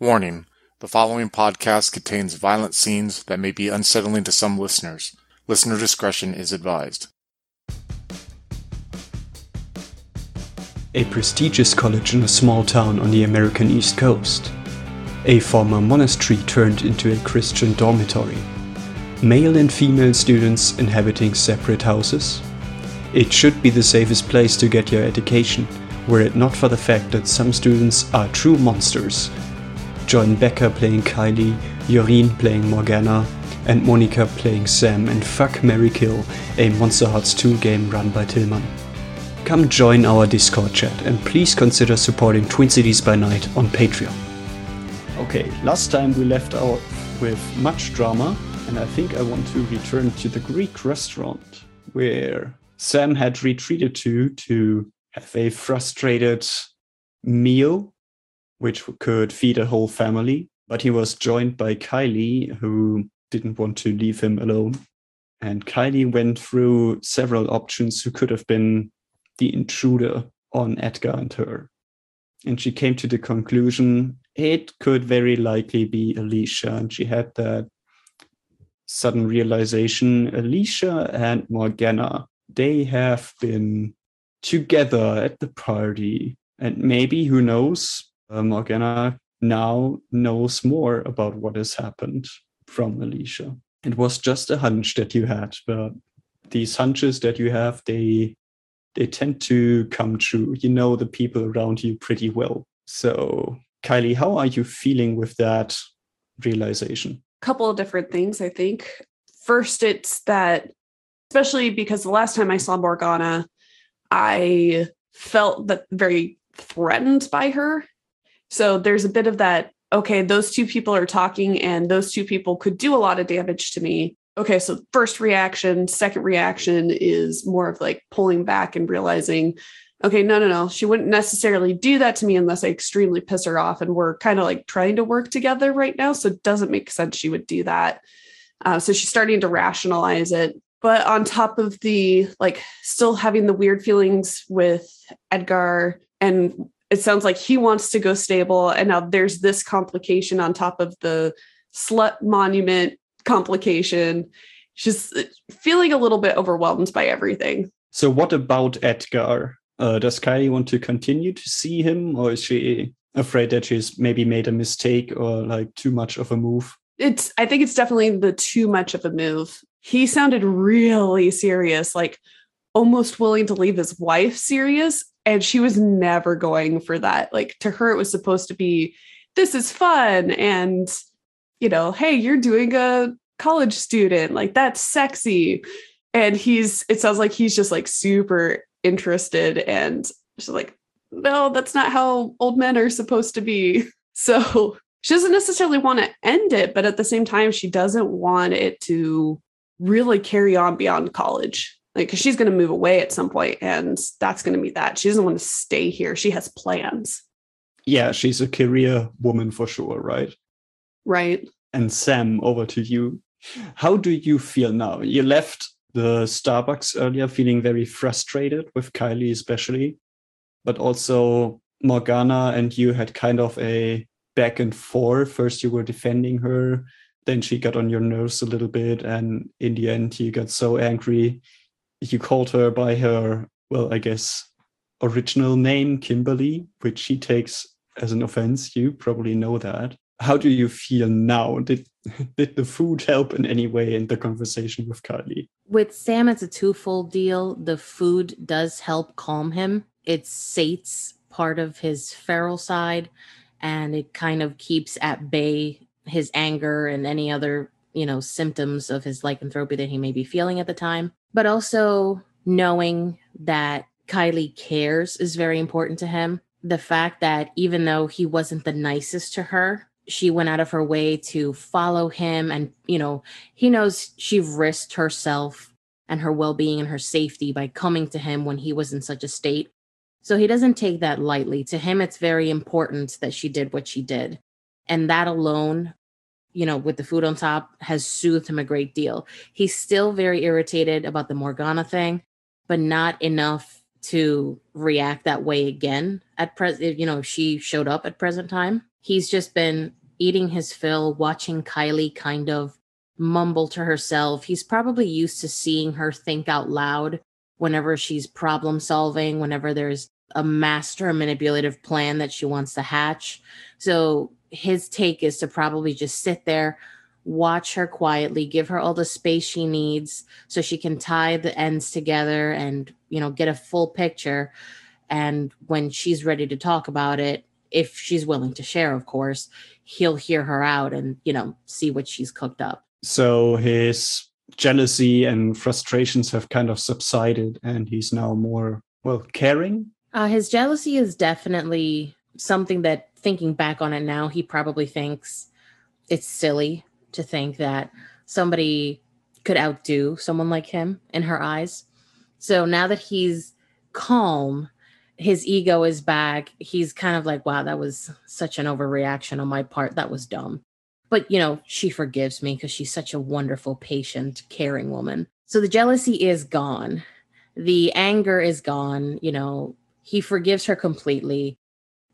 Warning the following podcast contains violent scenes that may be unsettling to some listeners. Listener discretion is advised. A prestigious college in a small town on the American East Coast. A former monastery turned into a Christian dormitory. Male and female students inhabiting separate houses. It should be the safest place to get your education, were it not for the fact that some students are true monsters. Join Becker playing Kylie, Yoreen playing Morgana, and Monica playing Sam in Fuck Mary Kill, a Monsterhearts 2 game run by Tillman. Come join our Discord chat and please consider supporting Twin Cities by Night on Patreon. Okay, last time we left out with much drama, and I think I want to return to the Greek restaurant where Sam had retreated to to have a frustrated meal, which could feed a whole family. But he was joined by Kylie, who didn't want to leave him alone. And Kylie went through several options who could have been the intruder on Edgar and her. And she came to the conclusion it could very likely be Alicia. And she had that sudden realization Alicia and Morgana, they have been together at the party. And maybe, who knows, uh, Morgana now knows more about what has happened from Alicia. It was just a hunch that you had, but these hunches that you have, they they tend to come true. You know the people around you pretty well. So, Kylie, how are you feeling with that realization? A couple of different things, I think. First, it's that, especially because the last time I saw Morgana, I felt that very threatened by her. So there's a bit of that, okay, those two people are talking and those two people could do a lot of damage to me. Okay, so first reaction, second reaction is more of like pulling back and realizing, okay, no, no, no, she wouldn't necessarily do that to me unless I extremely piss her off. And we're kind of like trying to work together right now. So it doesn't make sense she would do that. Uh, so she's starting to rationalize it. But on top of the like still having the weird feelings with Edgar, and it sounds like he wants to go stable. And now there's this complication on top of the slut monument complication. She's feeling a little bit overwhelmed by everything. So, what about Edgar? Uh, does Kylie want to continue to see him, or is she afraid that she's maybe made a mistake or like too much of a move? It's, I think it's definitely the too much of a move. He sounded really serious, like almost willing to leave his wife serious. And she was never going for that. Like to her, it was supposed to be, this is fun. And, you know, hey, you're doing a college student. Like that's sexy. And he's, it sounds like he's just like super interested and she's like no that's not how old men are supposed to be so she doesn't necessarily want to end it but at the same time she doesn't want it to really carry on beyond college like because she's going to move away at some point and that's going to be that. She doesn't want to stay here. She has plans. Yeah she's a career woman for sure right? Right. And sam over to you. How do you feel now? You left the Starbucks earlier, feeling very frustrated with Kylie, especially, but also Morgana and you had kind of a back and forth. First, you were defending her, then she got on your nerves a little bit, and in the end, you got so angry. You called her by her, well, I guess, original name, Kimberly, which she takes as an offense. You probably know that. How do you feel now? Did did the food help in any way in the conversation with Kylie? With Sam, it's a twofold deal. The food does help calm him. It sates part of his feral side and it kind of keeps at bay his anger and any other, you know, symptoms of his lycanthropy that he may be feeling at the time. But also knowing that Kylie cares is very important to him. The fact that even though he wasn't the nicest to her, she went out of her way to follow him and you know he knows she risked herself and her well-being and her safety by coming to him when he was in such a state. So he doesn't take that lightly. To him it's very important that she did what she did. And that alone you know with the food on top has soothed him a great deal. He's still very irritated about the morgana thing but not enough to react that way again at present you know if she showed up at present time. He's just been eating his fill watching kylie kind of mumble to herself. He's probably used to seeing her think out loud whenever she's problem solving whenever there's a master manipulative plan that she wants to hatch. So his take is to probably just sit there watch her quietly give her all the space she needs so she can tie the ends together and you know get a full picture. And when she's ready to talk about it if she's willing to share of course he'll hear her out and you know see what she's cooked up. So his jealousy and frustrations have kind of subsided and he's now more well caring? Uh, his jealousy is definitely something that thinking back on it now he probably thinks it's silly to think that somebody could outdo someone like him in her eyes. So now that he's calm, his ego is back. He's kind of like, wow, that was such an overreaction on my part. That was dumb. But, you know, she forgives me because she's such a wonderful, patient, caring woman. So the jealousy is gone. The anger is gone. You know, he forgives her completely.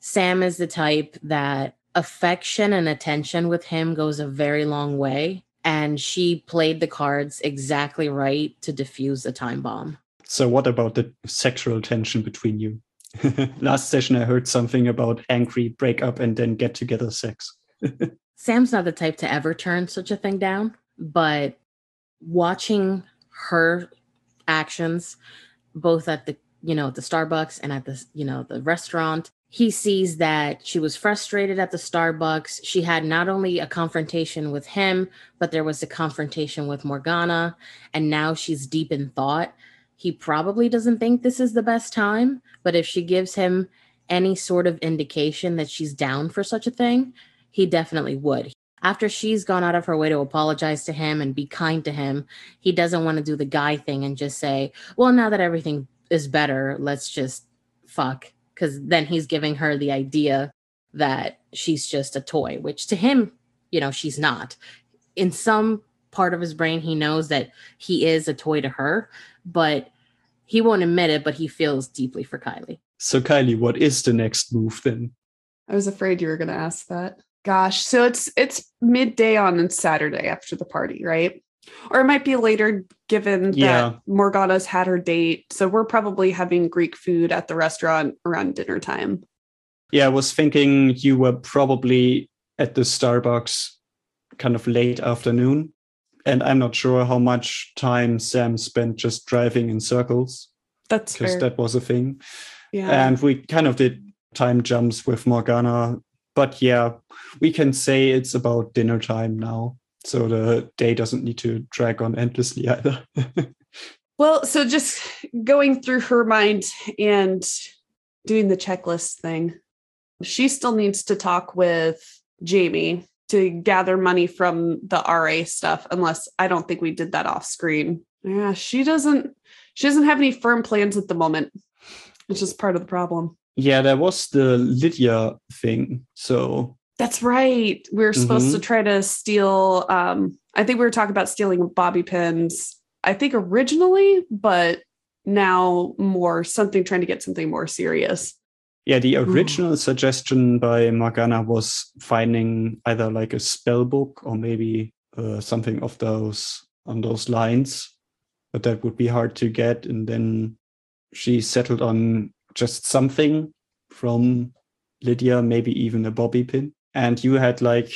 Sam is the type that affection and attention with him goes a very long way. And she played the cards exactly right to defuse the time bomb. So, what about the sexual tension between you? Last session, I heard something about angry breakup and then get together sex. Sam's not the type to ever turn such a thing down, but watching her actions, both at the you know the Starbucks and at the you know the restaurant, he sees that she was frustrated at the Starbucks. She had not only a confrontation with him, but there was a confrontation with Morgana. And now she's deep in thought. He probably doesn't think this is the best time, but if she gives him any sort of indication that she's down for such a thing, he definitely would. After she's gone out of her way to apologize to him and be kind to him, he doesn't want to do the guy thing and just say, Well, now that everything is better, let's just fuck because then he's giving her the idea that she's just a toy, which to him, you know, she's not. In some part of his brain, he knows that he is a toy to her, but he won't admit it, but he feels deeply for Kylie. So, Kylie, what is the next move then? I was afraid you were going to ask that. Gosh, so it's it's midday on Saturday after the party, right? Or it might be later given Yeah. that Morgana's had her date. So we're probably having Greek food at the restaurant around dinner time. Yeah, I was thinking you were probably at the Starbucks kind of late afternoon. And I'm not sure how much time Sam spent just driving in circles That's because that was a thing. yeah. And we kind of did time jumps with Morgana. But yeah, we can say it's about dinner time now. So the day doesn't need to drag on endlessly either. Well, so just going through her mind and doing the checklist thing, she still needs to talk with Jamie to gather money from the RA stuff, unless I don't think we did that off screen. Yeah, she doesn't she doesn't have any firm plans at the moment, which is part of the problem. yeah, there was the Lydia thing. So That's right. We were supposed to Mhm. try to steal um I think we were talking about stealing bobby pins. I think originally, but now more something trying to get something more serious. Yeah, the Ooh. original suggestion by Morgana was finding either like a spell book or maybe uh, something of those on those lines, but that would be hard to get. And then she settled on just something from Lydia, maybe even a bobby pin. And you had like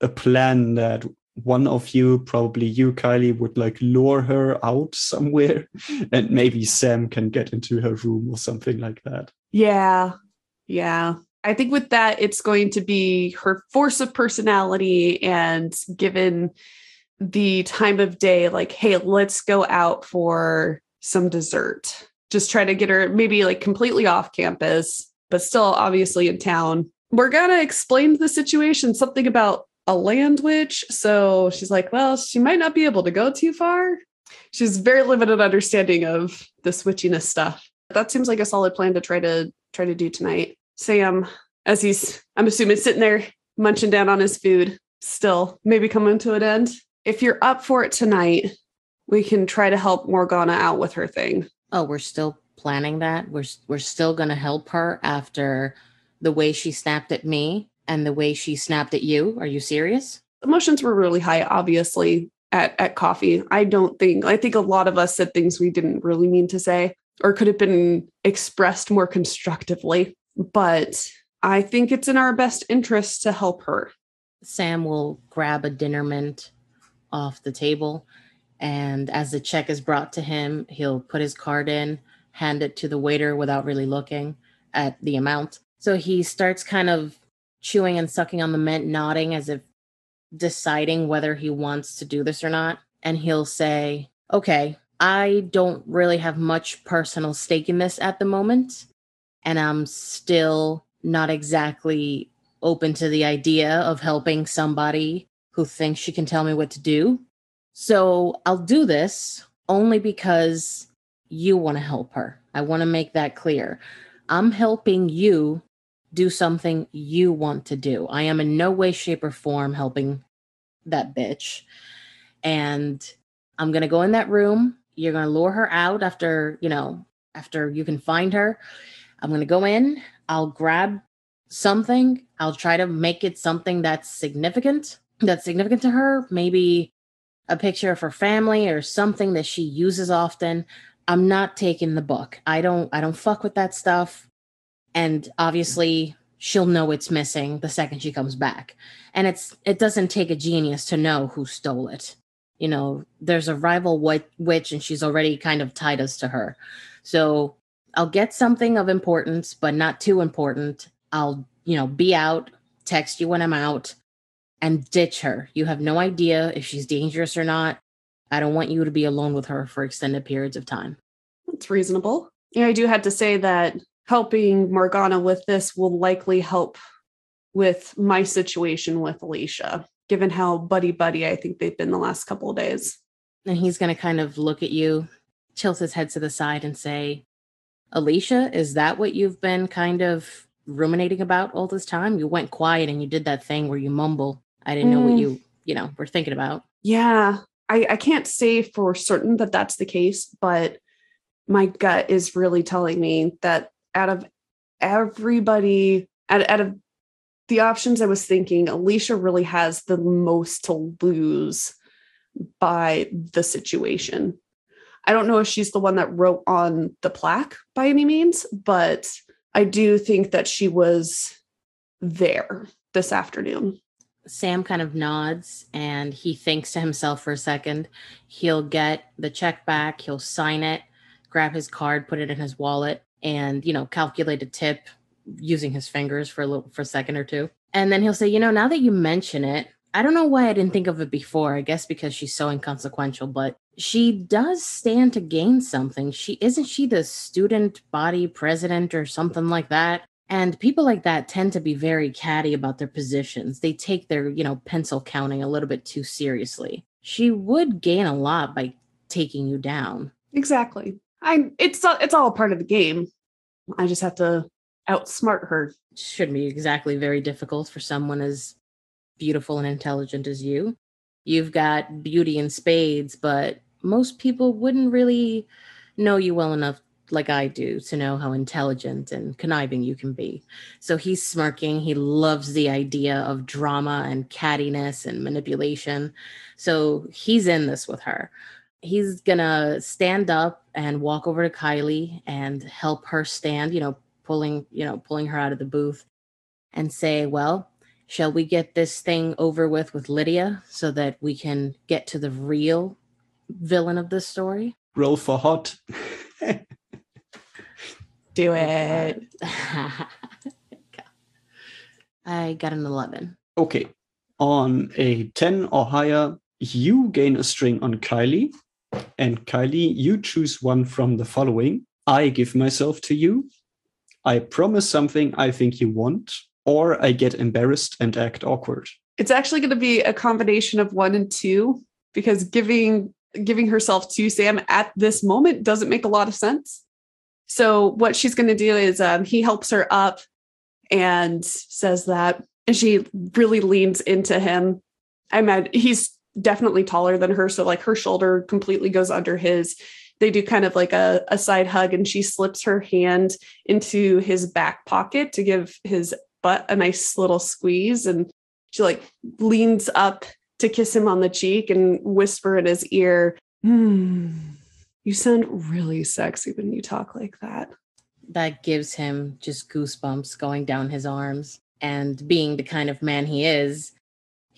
a plan that one of you, probably you, Kylie, would like lure her out somewhere, and maybe Sam can get into her room or something like that. Yeah. Yeah. I think with that, it's going to be her force of personality and given the time of day, like, hey, let's go out for some dessert. Just try to get her maybe like completely off campus, but still obviously in town. Morgana explained the situation, something about a land witch. So she's like, well, she might not be able to go too far. She's very limited understanding of this witchiness stuff. That seems like a solid plan to try to try to do tonight. Sam, as he's I'm assuming sitting there munching down on his food, still maybe coming to an end. If you're up for it tonight, we can try to help Morgana out with her thing. Oh, we're still planning that. We're we're still going to help her after the way she snapped at me and the way she snapped at you. Are you serious? Emotions were really high, obviously, at, at coffee. I don't think, I think a lot of us said things we didn't really mean to say or could have been expressed more constructively. But I think it's in our best interest to help her. Sam will grab a dinner mint off the table. And as the check is brought to him, he'll put his card in, hand it to the waiter without really looking at the amount. So he starts kind of chewing and sucking on the mint, nodding as if deciding whether he wants to do this or not. And he'll say, Okay, I don't really have much personal stake in this at the moment. And I'm still not exactly open to the idea of helping somebody who thinks she can tell me what to do. So I'll do this only because you want to help her. I want to make that clear. I'm helping you do something you want to do. I am in no way, shape, or form helping that bitch. And I'm going to go in that room. You're going to lure her out after, you know, after you can find her. I'm going to go in. I'll grab something. I'll try to make it something that's significant, that's significant to her. Maybe a picture of her family or something that she uses often. I'm not taking the book. I don't I don't fuck with that stuff and obviously she'll know it's missing the second she comes back. And it's it doesn't take a genius to know who stole it. You know there's a rival witch and she's already kind of tied us to her. So i'll get something of importance but not too important. I'll you know be out text you when i'm out and ditch her. You have no idea if she's dangerous or not. I don't want you to be alone with her for extended periods of time. That's reasonable. Yeah i do have to say that helping Morgana with this will likely help with my situation with Alicia, given how buddy buddy I think they've been the last couple of days. And he's going to kind of look at you, tilt his head to the side, and say, Alicia, is that what you've been kind of ruminating about all this time? You went quiet and you did that thing where you mumble. I didn't mm. know what mm. you, you know, were thinking about. Yeah. I, I can't say for certain that that's the case, but my gut is really telling me that out of everybody, out, out of the options I was thinking, Alicia really has the most to lose by the situation. I don't know if she's the one that wrote on the plaque by any means, but I do think that she was there this afternoon. Sam kind of nods and he thinks to himself for a second. He'll get the check back, he'll sign it, grab his card, put it in his wallet, and you know calculate a tip using his fingers for a little for a second or two. And then he'll say you know now that you mention it i don't know why i didn't think of it before. I guess because she's so inconsequential but she does stand to gain something. She isn't she the student body president or something like that? And people like that tend to be very catty about their positions. They take their you know pencil counting a little bit too seriously. She would gain a lot by taking you down. Exactly I it's it's all part of the game. I just have to outsmart her. Shouldn't be exactly very difficult for someone as beautiful and intelligent as you. You've got beauty in spades, but most people wouldn't really know you well enough like I do to know how intelligent and conniving you can be. So he's smirking. He loves the idea of drama and cattiness and manipulation. So he's in this with her he's gonna stand up and walk over to Kylie and help her stand, you know, pulling, you know, pulling her out of the booth and say, Well, shall we get this thing over with with Lydia so that we can get to the real villain of this story? Roll for hot. Do it. I got an 11. Okay. On a 10 or higher, you gain a string on Kylie and Kylie, you choose one from the following I give myself to you, I promise something I think you want, or I get embarrassed and act awkward. It's actually going to be a combination of one and two because giving giving herself to Sam at this moment doesn't make a lot of sense. So what she's going to do is um, he helps her up and says that, and she really leans into him. I mean, he's definitely taller than her. So like her shoulder completely goes under his. they do kind of like a, a side hug and she slips her hand into his back pocket to give his butt a nice little squeeze and she like leans up to kiss him on the cheek and whisper in his ear hmm you sound really sexy when you talk like that that gives him just goosebumps going down his arms and being the kind of man he is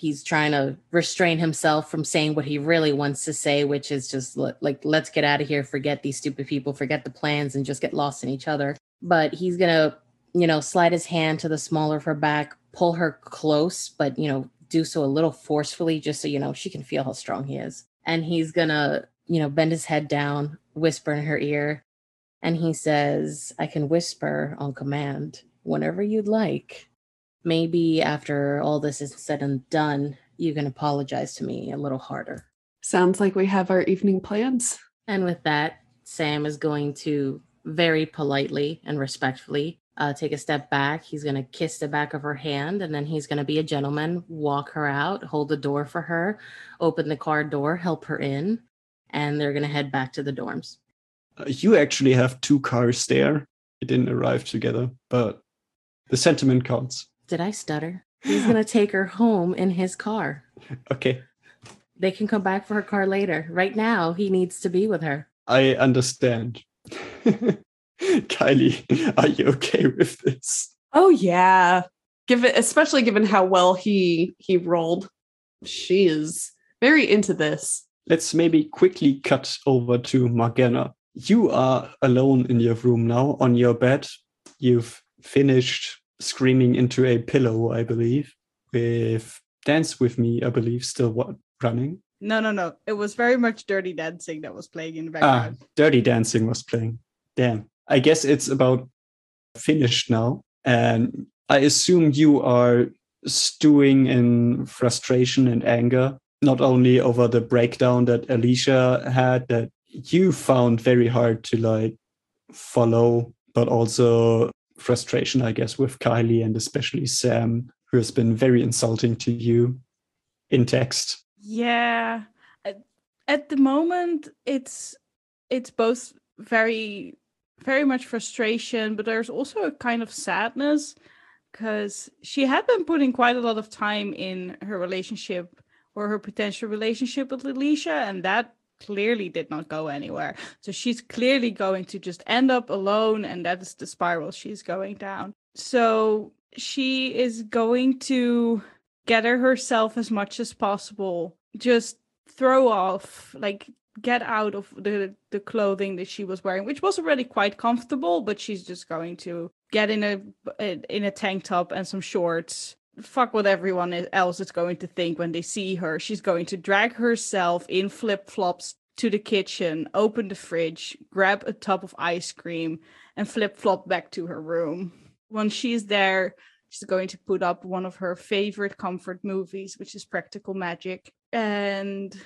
he's trying to restrain himself from saying what he really wants to say, which is just like, let's get out of here, forget these stupid people, forget the plans, and just get lost in each other. But he's gonna, you know, slide his hand to the smaller of her back, pull her close, but, you know, do so a little forcefully, just so, you know, she can feel how strong he is. And he's gonna, you know, bend his head down, whisper in her ear. And he says, I can whisper on command whenever you'd like maybe after all this is said and done, you can apologize to me a little harder. Sounds like we have our evening plans. And with that, Sam is going to very politely and respectfully uh, take a step back. He's going to kiss the back of her hand and then he's going to be a gentleman, walk her out, hold the door for her, open the car door, help her in, and they're going to head back to the dorms. Uh, you actually have two cars there. It didn't arrive together, but the sentiment counts. Did I stutter? He's going to take her home in his car. Okay. They can come back for her car later. Right now, he needs to be with her. I understand. Kylie, are you okay with this? Oh yeah. Given especially given how well he he rolled. She is very into this. Let's maybe quickly cut over to Morgana. You are alone in your room now on your bed. You've finished screaming into a pillow, I believe, with Dance With Me, I believe, still what running. No, no, no. It was very much Dirty Dancing that was playing in the ah, background. Ah, Dirty Dancing was playing. Damn. I guess it's about finished now. And I assume you are stewing in frustration and anger, not only over the breakdown that Alicia had that you found very hard to like follow, but also frustration, I guess, with Kylie and especially Sam, who has been very insulting to you in text. Yeah. At the moment, it's it's both very very much frustration, but there's also a kind of sadness because she had been putting quite a lot of time in her relationship or her potential relationship with Alicia, and that clearly did not go anywhere. So she's clearly going to just end up alone, and that is the spiral she's going down. So she is going to gather herself as much as possible, just throw off, like get out of the the clothing that she was wearing which was already quite comfortable but she's just going to get in a in a tank top and some shorts fuck what everyone else is going to think when they see her. She's going to drag herself in flip flops to the kitchen, open the fridge, grab a tub of ice cream, and flip flop back to her room. When she's there, she's going to put up one of her favorite comfort movies, which is Practical Magic. And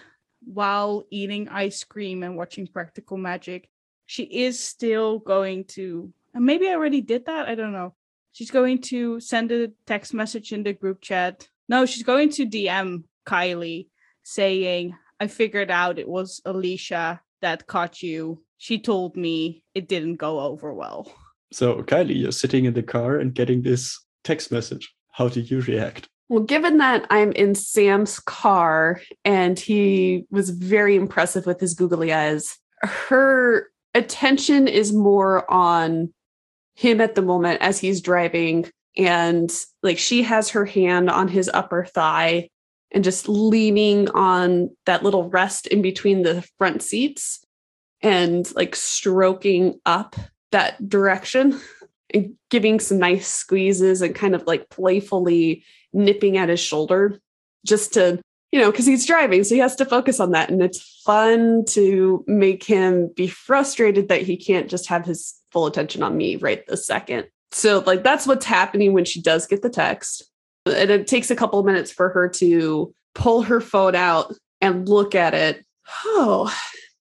while eating ice cream and watching Practical Magic, she is still going to, and maybe I already did that, I don't know She's going to send a text message in the group chat. No, she's going to DM Kylie saying, I figured out it was Alicia that caught you. She told me it didn't go over well. So, Kylie, you're sitting in the car and getting this text message. How do you react? Well, given that I'm in Sam's car and he was very impressive with his googly eyes, her attention is more on him at the moment as he's driving and like she has her hand on his upper thigh and just leaning on that little rest in between the front seats and like stroking up that direction and giving some nice squeezes and kind of like playfully nipping at his shoulder just to you know because he's driving so he has to focus on that and it's fun to make him be frustrated that he can't just have his full attention on me right this second. So, like, that's what's happening when she does get the text. And it takes a couple of minutes for her to pull her phone out and look at it. Oh,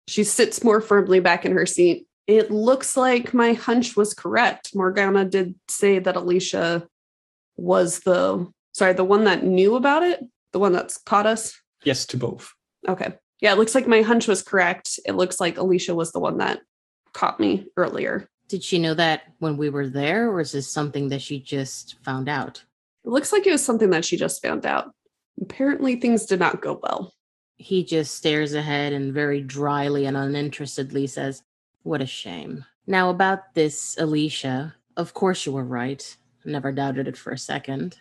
she sits more firmly back in her seat. It looks like my hunch was correct. Morgana did say that Alicia was the, sorry, the one that knew about it, the one that's caught us. Yes, to both. Okay. Yeah, it looks like my hunch was correct. It looks like Alicia was the one that caught me earlier. Did she know that when we were there, or is this something that she just found out? It looks like it was something that she just found out. Apparently, things did not go well. He just stares ahead and very dryly and uninterestedly says, What a shame. Now, about this, Alicia, of course you were right. Never doubted it for a second.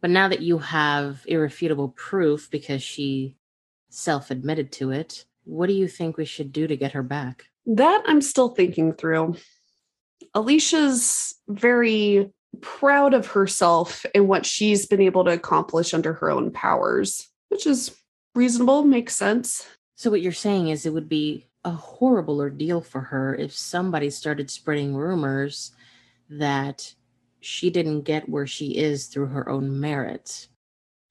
But now that you have irrefutable proof because she self admitted to it, what do you think we should do to get her back? That I'm still thinking through. Alicia's very proud of herself and what she's been able to accomplish under her own powers, which is reasonable, makes sense. So, what you're saying is it would be a horrible ordeal for her if somebody started spreading rumors that she didn't get where she is through her own merit.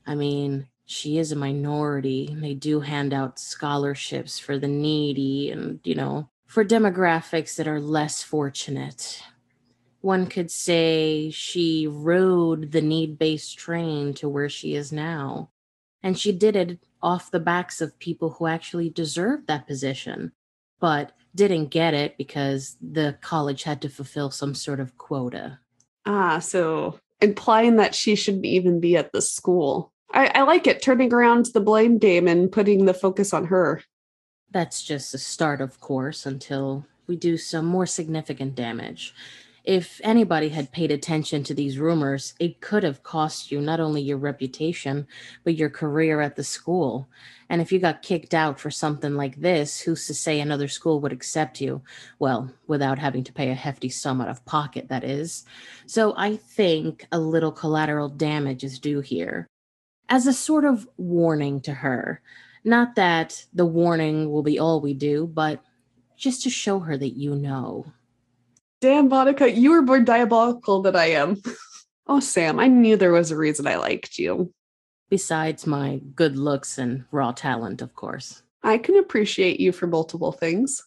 I mean, she is a minority. They do hand out scholarships for the needy and, you know, for demographics that are less fortunate. One could say she rode the need based train to where she is now. And she did it off the backs of people who actually deserved that position, but didn't get it because the college had to fulfill some sort of quota. Ah, so implying that she shouldn't even be at the school. I, I like it, turning around the blame game and putting the focus on her. That's just a start, of course, until we do some more significant damage. If anybody had paid attention to these rumors, it could have cost you not only your reputation, but your career at the school. And if you got kicked out for something like this, who's to say another school would accept you? Well, without having to pay a hefty sum out of pocket, that is. So I think a little collateral damage is due here as a sort of warning to her. Not that the warning will be all we do, but just to show her that you know. Damn, Monica, you are more diabolical than I am. oh, Sam, I knew there was a reason I liked you. Besides my good looks and raw talent, of course. I can appreciate you for multiple things.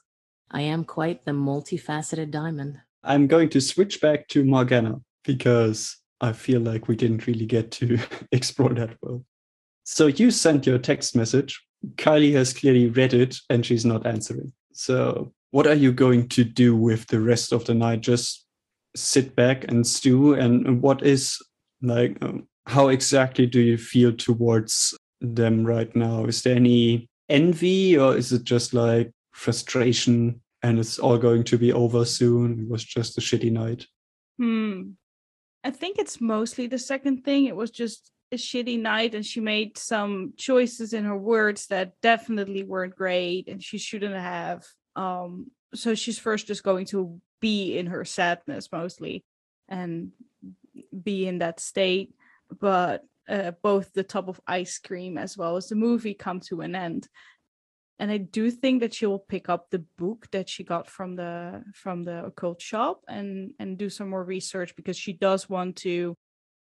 I am quite the multifaceted diamond. I'm going to switch back to Morgana because I feel like we didn't really get to explore that well. So you sent your text message. Kylie has clearly read it and she's not answering. So what are you going to do with the rest of the night? Just sit back and stew? And what is like, um, how exactly do you feel towards them right now? Is there any envy or is it just like frustration and it's all going to be over soon? It was just a shitty night. Hmm. I think it's mostly the second thing. It was just a shitty night and she made some choices in her words that definitely weren't great and she shouldn't have. Um so she's first just going to be in her sadness mostly and be in that state. But uh, both the tub of ice cream as well as the movie come to an end and i do think that she will pick up the book that she got from the from the occult shop and and do some more research because she does want to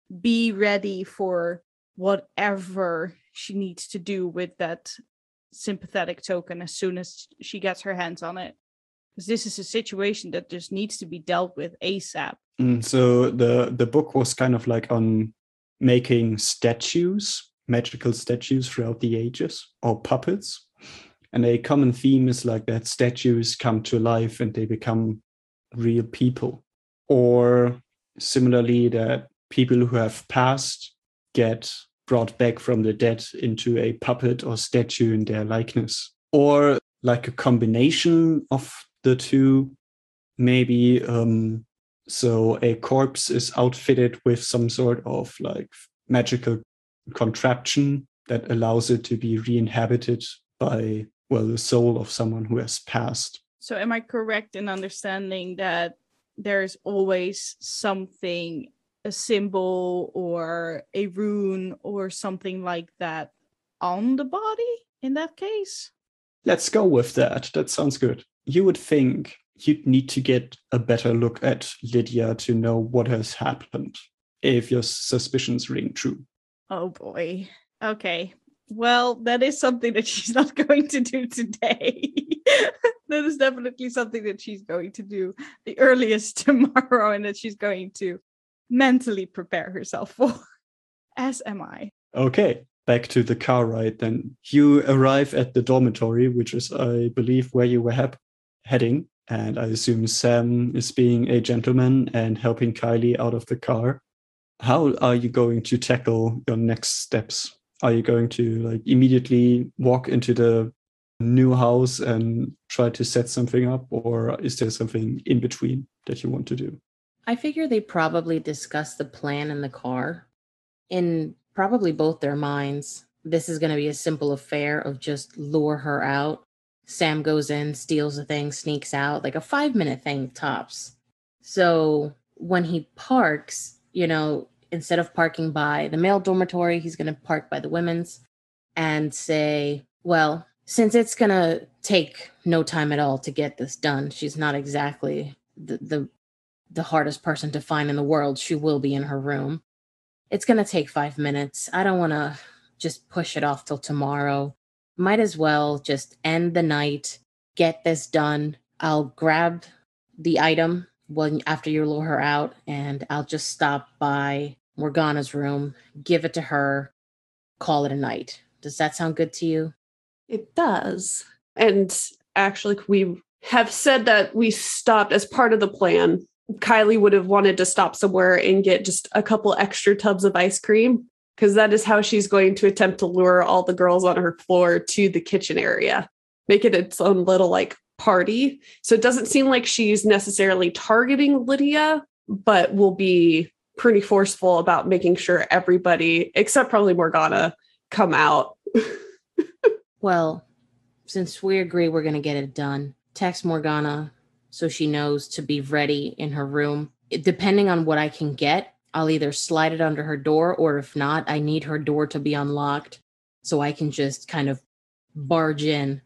be ready for whatever she needs to do with that sympathetic token as soon as she gets her hands on it. Because this is a situation that just needs to be dealt with asap mm, so the the book was kind of like on making statues magical statues throughout the ages or puppets. And a common theme is like that statues come to life and they become real people. Or similarly that people who have passed get brought back from the dead into a puppet or statue in their likeness. Or like a combination of the two maybe um so a corpse is outfitted with some sort of like magical contraption that allows it to be re-inhabited by well the soul of someone who has passed. So am i correct in understanding that there's always something a symbol or a rune or something like that on the body in that case? Let's go with that. That sounds good. You would think you'd need to get a better look at lydia to know what has happened if your suspicions ring true. Oh boy. Okay. Well, that is something that she's not going to do today. that is definitely something that she's going to do the earliest tomorrow and that she's going to mentally prepare herself for. As am I. Okay. back to the car ride, then you arrive at the dormitory, which is, I believe, where you were hap- heading. And I assume Sam is being a gentleman and helping Kylie out of the car. How are you going to tackle your next steps? Are you going to like immediately walk into the new house and try to set something up, or is there something in between that you want to do? I figure they probably discussed the plan in the car. In probably both their minds, this is going to be a simple affair of just lure her out. Sam goes in, steals the thing, sneaks out, like a five minute thing tops. So when he parks, you know, instead of parking by the male dormitory, he's going to park by the women's and say, well, since it's going to take no time at all to get this done, she's not exactly the, the the hardest person to find in the world. She will be in her room. It's going to take 5 minutes. I don't want to just push it off till tomorrow. Might as well just end the night, get this done. I'll grab the item when after you lure her out and I'll just stop by Morgana's room, give it to her, call it a night. Does that sound good to you? It does. And actually, we have said that we stopped as part of the plan. Kylie would have wanted to stop somewhere and get just a couple extra tubs of ice cream because that is how she's going to attempt to lure all the girls on her floor to the kitchen area, make it its own little like party. So it doesn't seem like she's necessarily targeting Lydia, but will be pretty forceful about making sure everybody, except probably Morgana, come out. Well, since we agree we're going to get it done, text Morgana so she knows to be ready in her room. It- depending on what I can get, I'll either slide it under her door, or if not, I need her door to be unlocked so I can just kind of barge in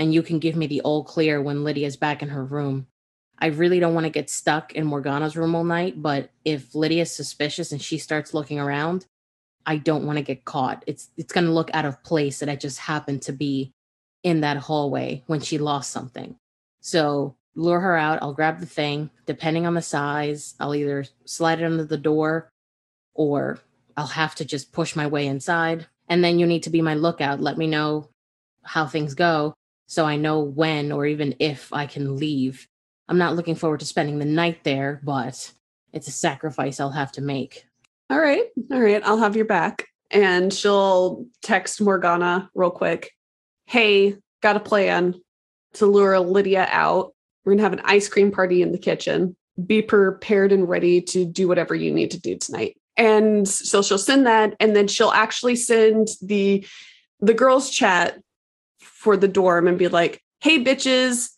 and you can give me the all clear when Lydia's back in her room. I really don't want to get stuck in Morgana's room all night, but if Lydia's suspicious and she starts looking around, I don't want to get caught. It's it's going to look out of place that I just happened to be in that hallway when she lost something. So lure her out. I'll grab the thing. Depending on the size, I'll either slide it under the door or I'll have to just push my way inside. And then you need to be my lookout. Let me know how things go so I know when or even if I can leave. I'm not looking forward to spending the night there, but it's a sacrifice I'll have to make. All right. All right. I'll have your back. And she'll text Morgana real quick. Hey, got a plan to lure Lydia out. We're going to have an ice cream party in the kitchen. Be prepared and ready to do whatever you need to do tonight. And so she'll send that. And then she'll actually send the the girls chat for the dorm and be like, hey bitches,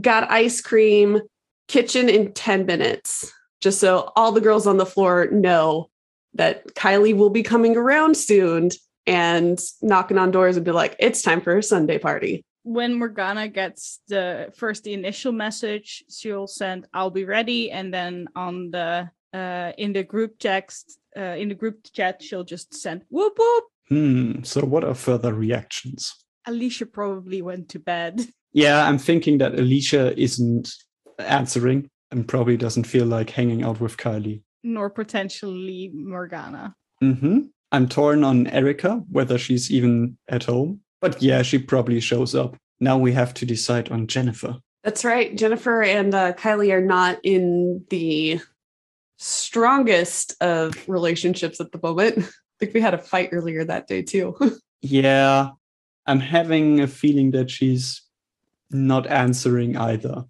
got ice cream, kitchen in 10 minutes. Just so all the girls on the floor know that Kylie will be coming around soon and knocking on doors and be like, it's time for a Sunday party. When Morgana gets the first the initial message, she'll send "I'll be ready," and then on the uh in the group text uh in the group chat, she'll just send "whoop whoop." Hmm. So, what are further reactions? Alicia probably went to bed. Yeah, I'm thinking that Alicia isn't answering and probably doesn't feel like hanging out with Kylie. nor potentially Morgana. hmm I'm torn on Erica, whether she's even at home. But yeah, she probably shows up. Now we have to decide on Jennifer. That's right. Jennifer and uh, Kylie are not in the strongest of relationships at the moment. I think we had a fight earlier that day too. Yeah, I'm having a feeling that she's not answering either.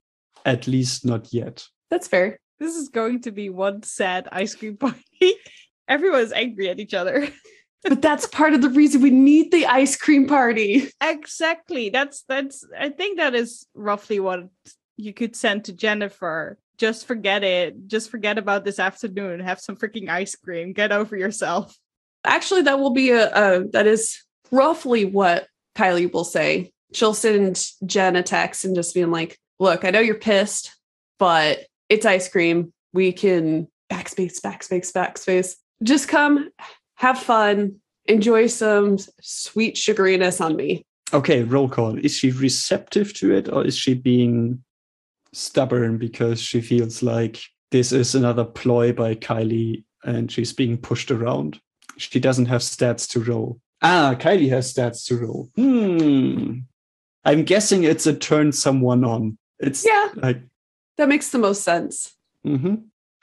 At least not yet. That's fair. This is going to be one sad ice cream party. Everyone's angry at each other. But that's part of the reason we need the ice cream party. exactly. That's that's I think that is roughly what you could send to Jennifer. Just forget it. Just forget about this afternoon. Have some freaking ice cream. Get over yourself. Actually, that will be a, a that is roughly what Kylie will say. She'll send Jen a text and just being like, "Look, I know you're pissed, but it's ice cream. We can backspace, backspace, backspace. Just come, have fun, enjoy some sweet sugariness on me." Okay, roll call. Is she receptive to it or is she being stubborn because she feels like this is another ploy by Kylie and she's being pushed around? She doesn't have stats to roll. Ah, Kylie has stats to roll. Hmm. I'm guessing it's a turn someone on. It's Yeah. like That makes the most sense. Mm-hmm.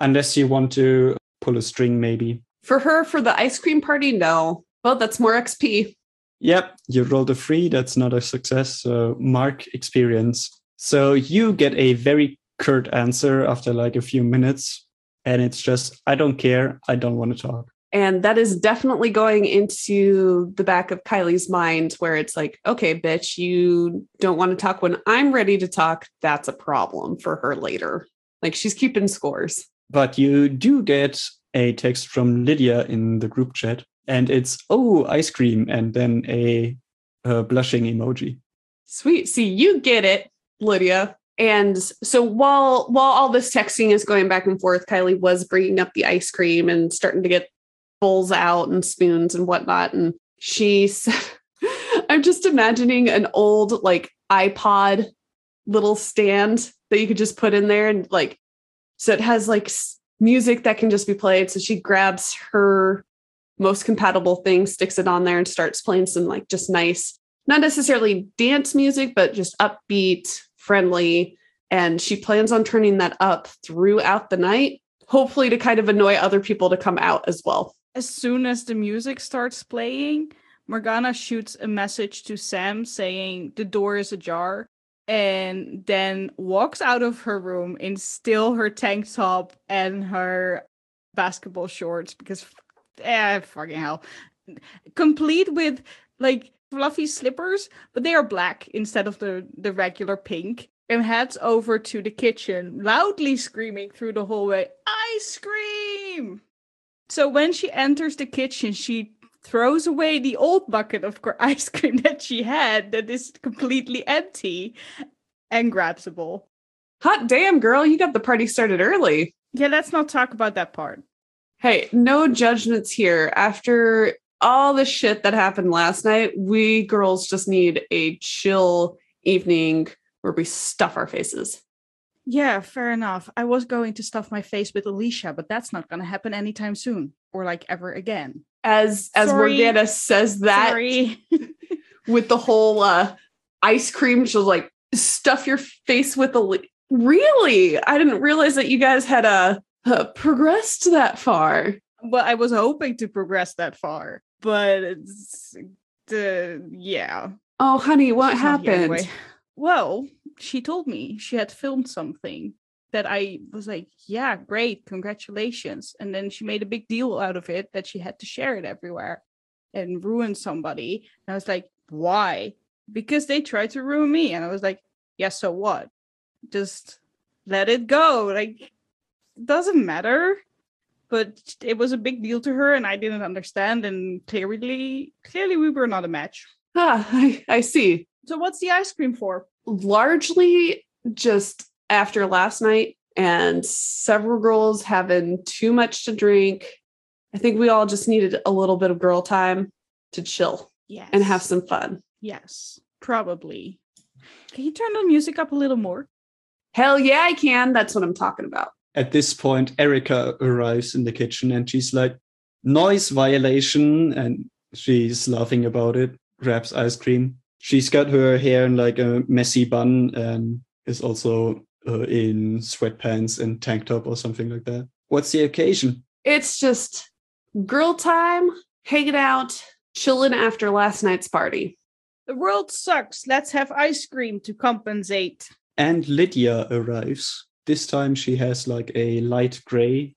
unless you want to pull a string, maybe. For her, for the ice cream party, no. Well, that's more XP. Yep, you rolled a three. That's not a success. So mark experience. So you get a very curt answer after like a few minutes, and it's just, I don't care. I don't want to talk. And that is definitely going into the back of Kylie's mind where it's like, okay, bitch, you don't want to talk when I'm ready to talk. That's a problem for her later. Like she's keeping scores. But you do get a text from Lydia in the group chat, and it's oh ice cream, and then a, a blushing emoji. Sweet. See, you get it, Lydia. And so while while all this texting is going back and forth, Kylie was bringing up the ice cream and starting to get bowls out and spoons and whatnot. And she said, "I'm just imagining an old like iPod little stand that you could just put in there and like so it has like music that can just be played. So she grabs her most compatible thing, sticks it on there, and starts playing some like just nice not necessarily dance music, but just upbeat, friendly. And she plans on turning that up throughout the night, hopefully to kind of annoy other people to come out as well. As soon as the music starts playing, Morgana shoots a message to Sam saying the door is ajar and then walks out of her room in still her tank top and her basketball shorts because eh, fucking hell. Complete with like fluffy slippers, but they are black instead of the, the regular pink. And heads over to the kitchen, loudly screaming through the hallway, Ice cream! So when she enters the kitchen, she throws away the old bucket of ice cream that she had that is completely empty and grabs a bowl. Hot damn, girl, you got the party started early. Yeah, let's not talk about that part. Hey, no judgments here. After all the shit that happened last night, we girls just need a chill evening where we stuff our faces. Yeah, fair enough. I was going to stuff my face with Alicia, but that's not going to happen anytime soon or like ever again. As as Sorry. Morgana says that Sorry. with the whole uh ice cream, she'll like stuff your face with a li- really. I didn't realize that you guys had uh, uh progressed that far. well, I was hoping to progress that far, but it's the yeah. Oh, honey, what She's not happened? anyway. Well, she told me she had filmed something that I was like, yeah, great, congratulations. And then she made a big deal out of it that she had to share it everywhere and ruin somebody. And I was like, why? Because they tried to ruin me. And I was like, yeah, so what? Just let it go. Like, it doesn't matter. But it was a big deal to her, and I didn't understand. And clearly, clearly, we were not a match. Ah, I, I see. So, what's the ice cream for? largely just after last night and several girls having too much to drink. I think we all just needed a little bit of girl time to chill Yes. and have some fun. Yes, probably. Can you turn the music up a little more? Hell yeah, I can. That's what I'm talking about. At this point, Erica arrives in the kitchen and she's like, noise violation. And she's laughing about it, grabs ice cream. She's got her hair in like a messy bun and is also uh, in sweatpants and tank top or something like that. What's the occasion? It's just girl time, hanging out, chilling after last night's party. The world sucks. Let's have ice cream to compensate. And Lydia arrives. This time she has like a light gray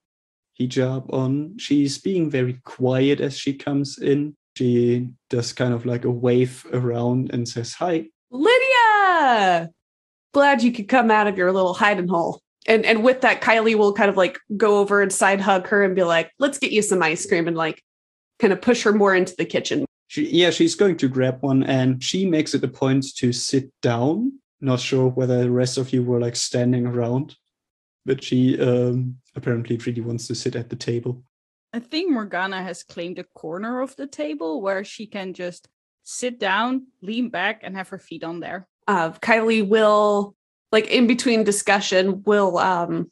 hijab on. She's being very quiet as she comes in. She does kind of like a wave around and says hi. Lydia! Glad you could come out of your little hiding hole. And and with that, Kylie will kind of like go over and side hug her and be like, let's get you some ice cream and like kind of push her more into the kitchen. She yeah, she's going to grab one and she makes it a point to sit down. Not sure whether the rest of you were like standing around, but she um apparently really wants to sit at the table. I think Morgana has claimed a corner of the table where she can just sit down, lean back, and have her feet on there. Uh, Kylie will like in between discussion will um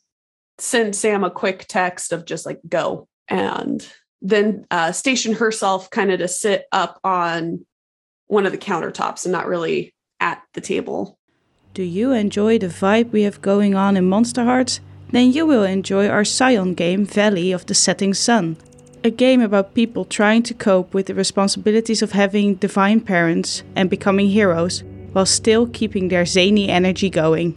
send Sam a quick text of just like go. And then uh, station herself kind of to sit up on one of the countertops and not really at the table. Do you enjoy the vibe we have going on in Monsterhearts? Then you will enjoy our Scion game Valley of the Setting Sun. A game about people trying to cope with the responsibilities of having divine parents and becoming heroes while still keeping their zany energy going.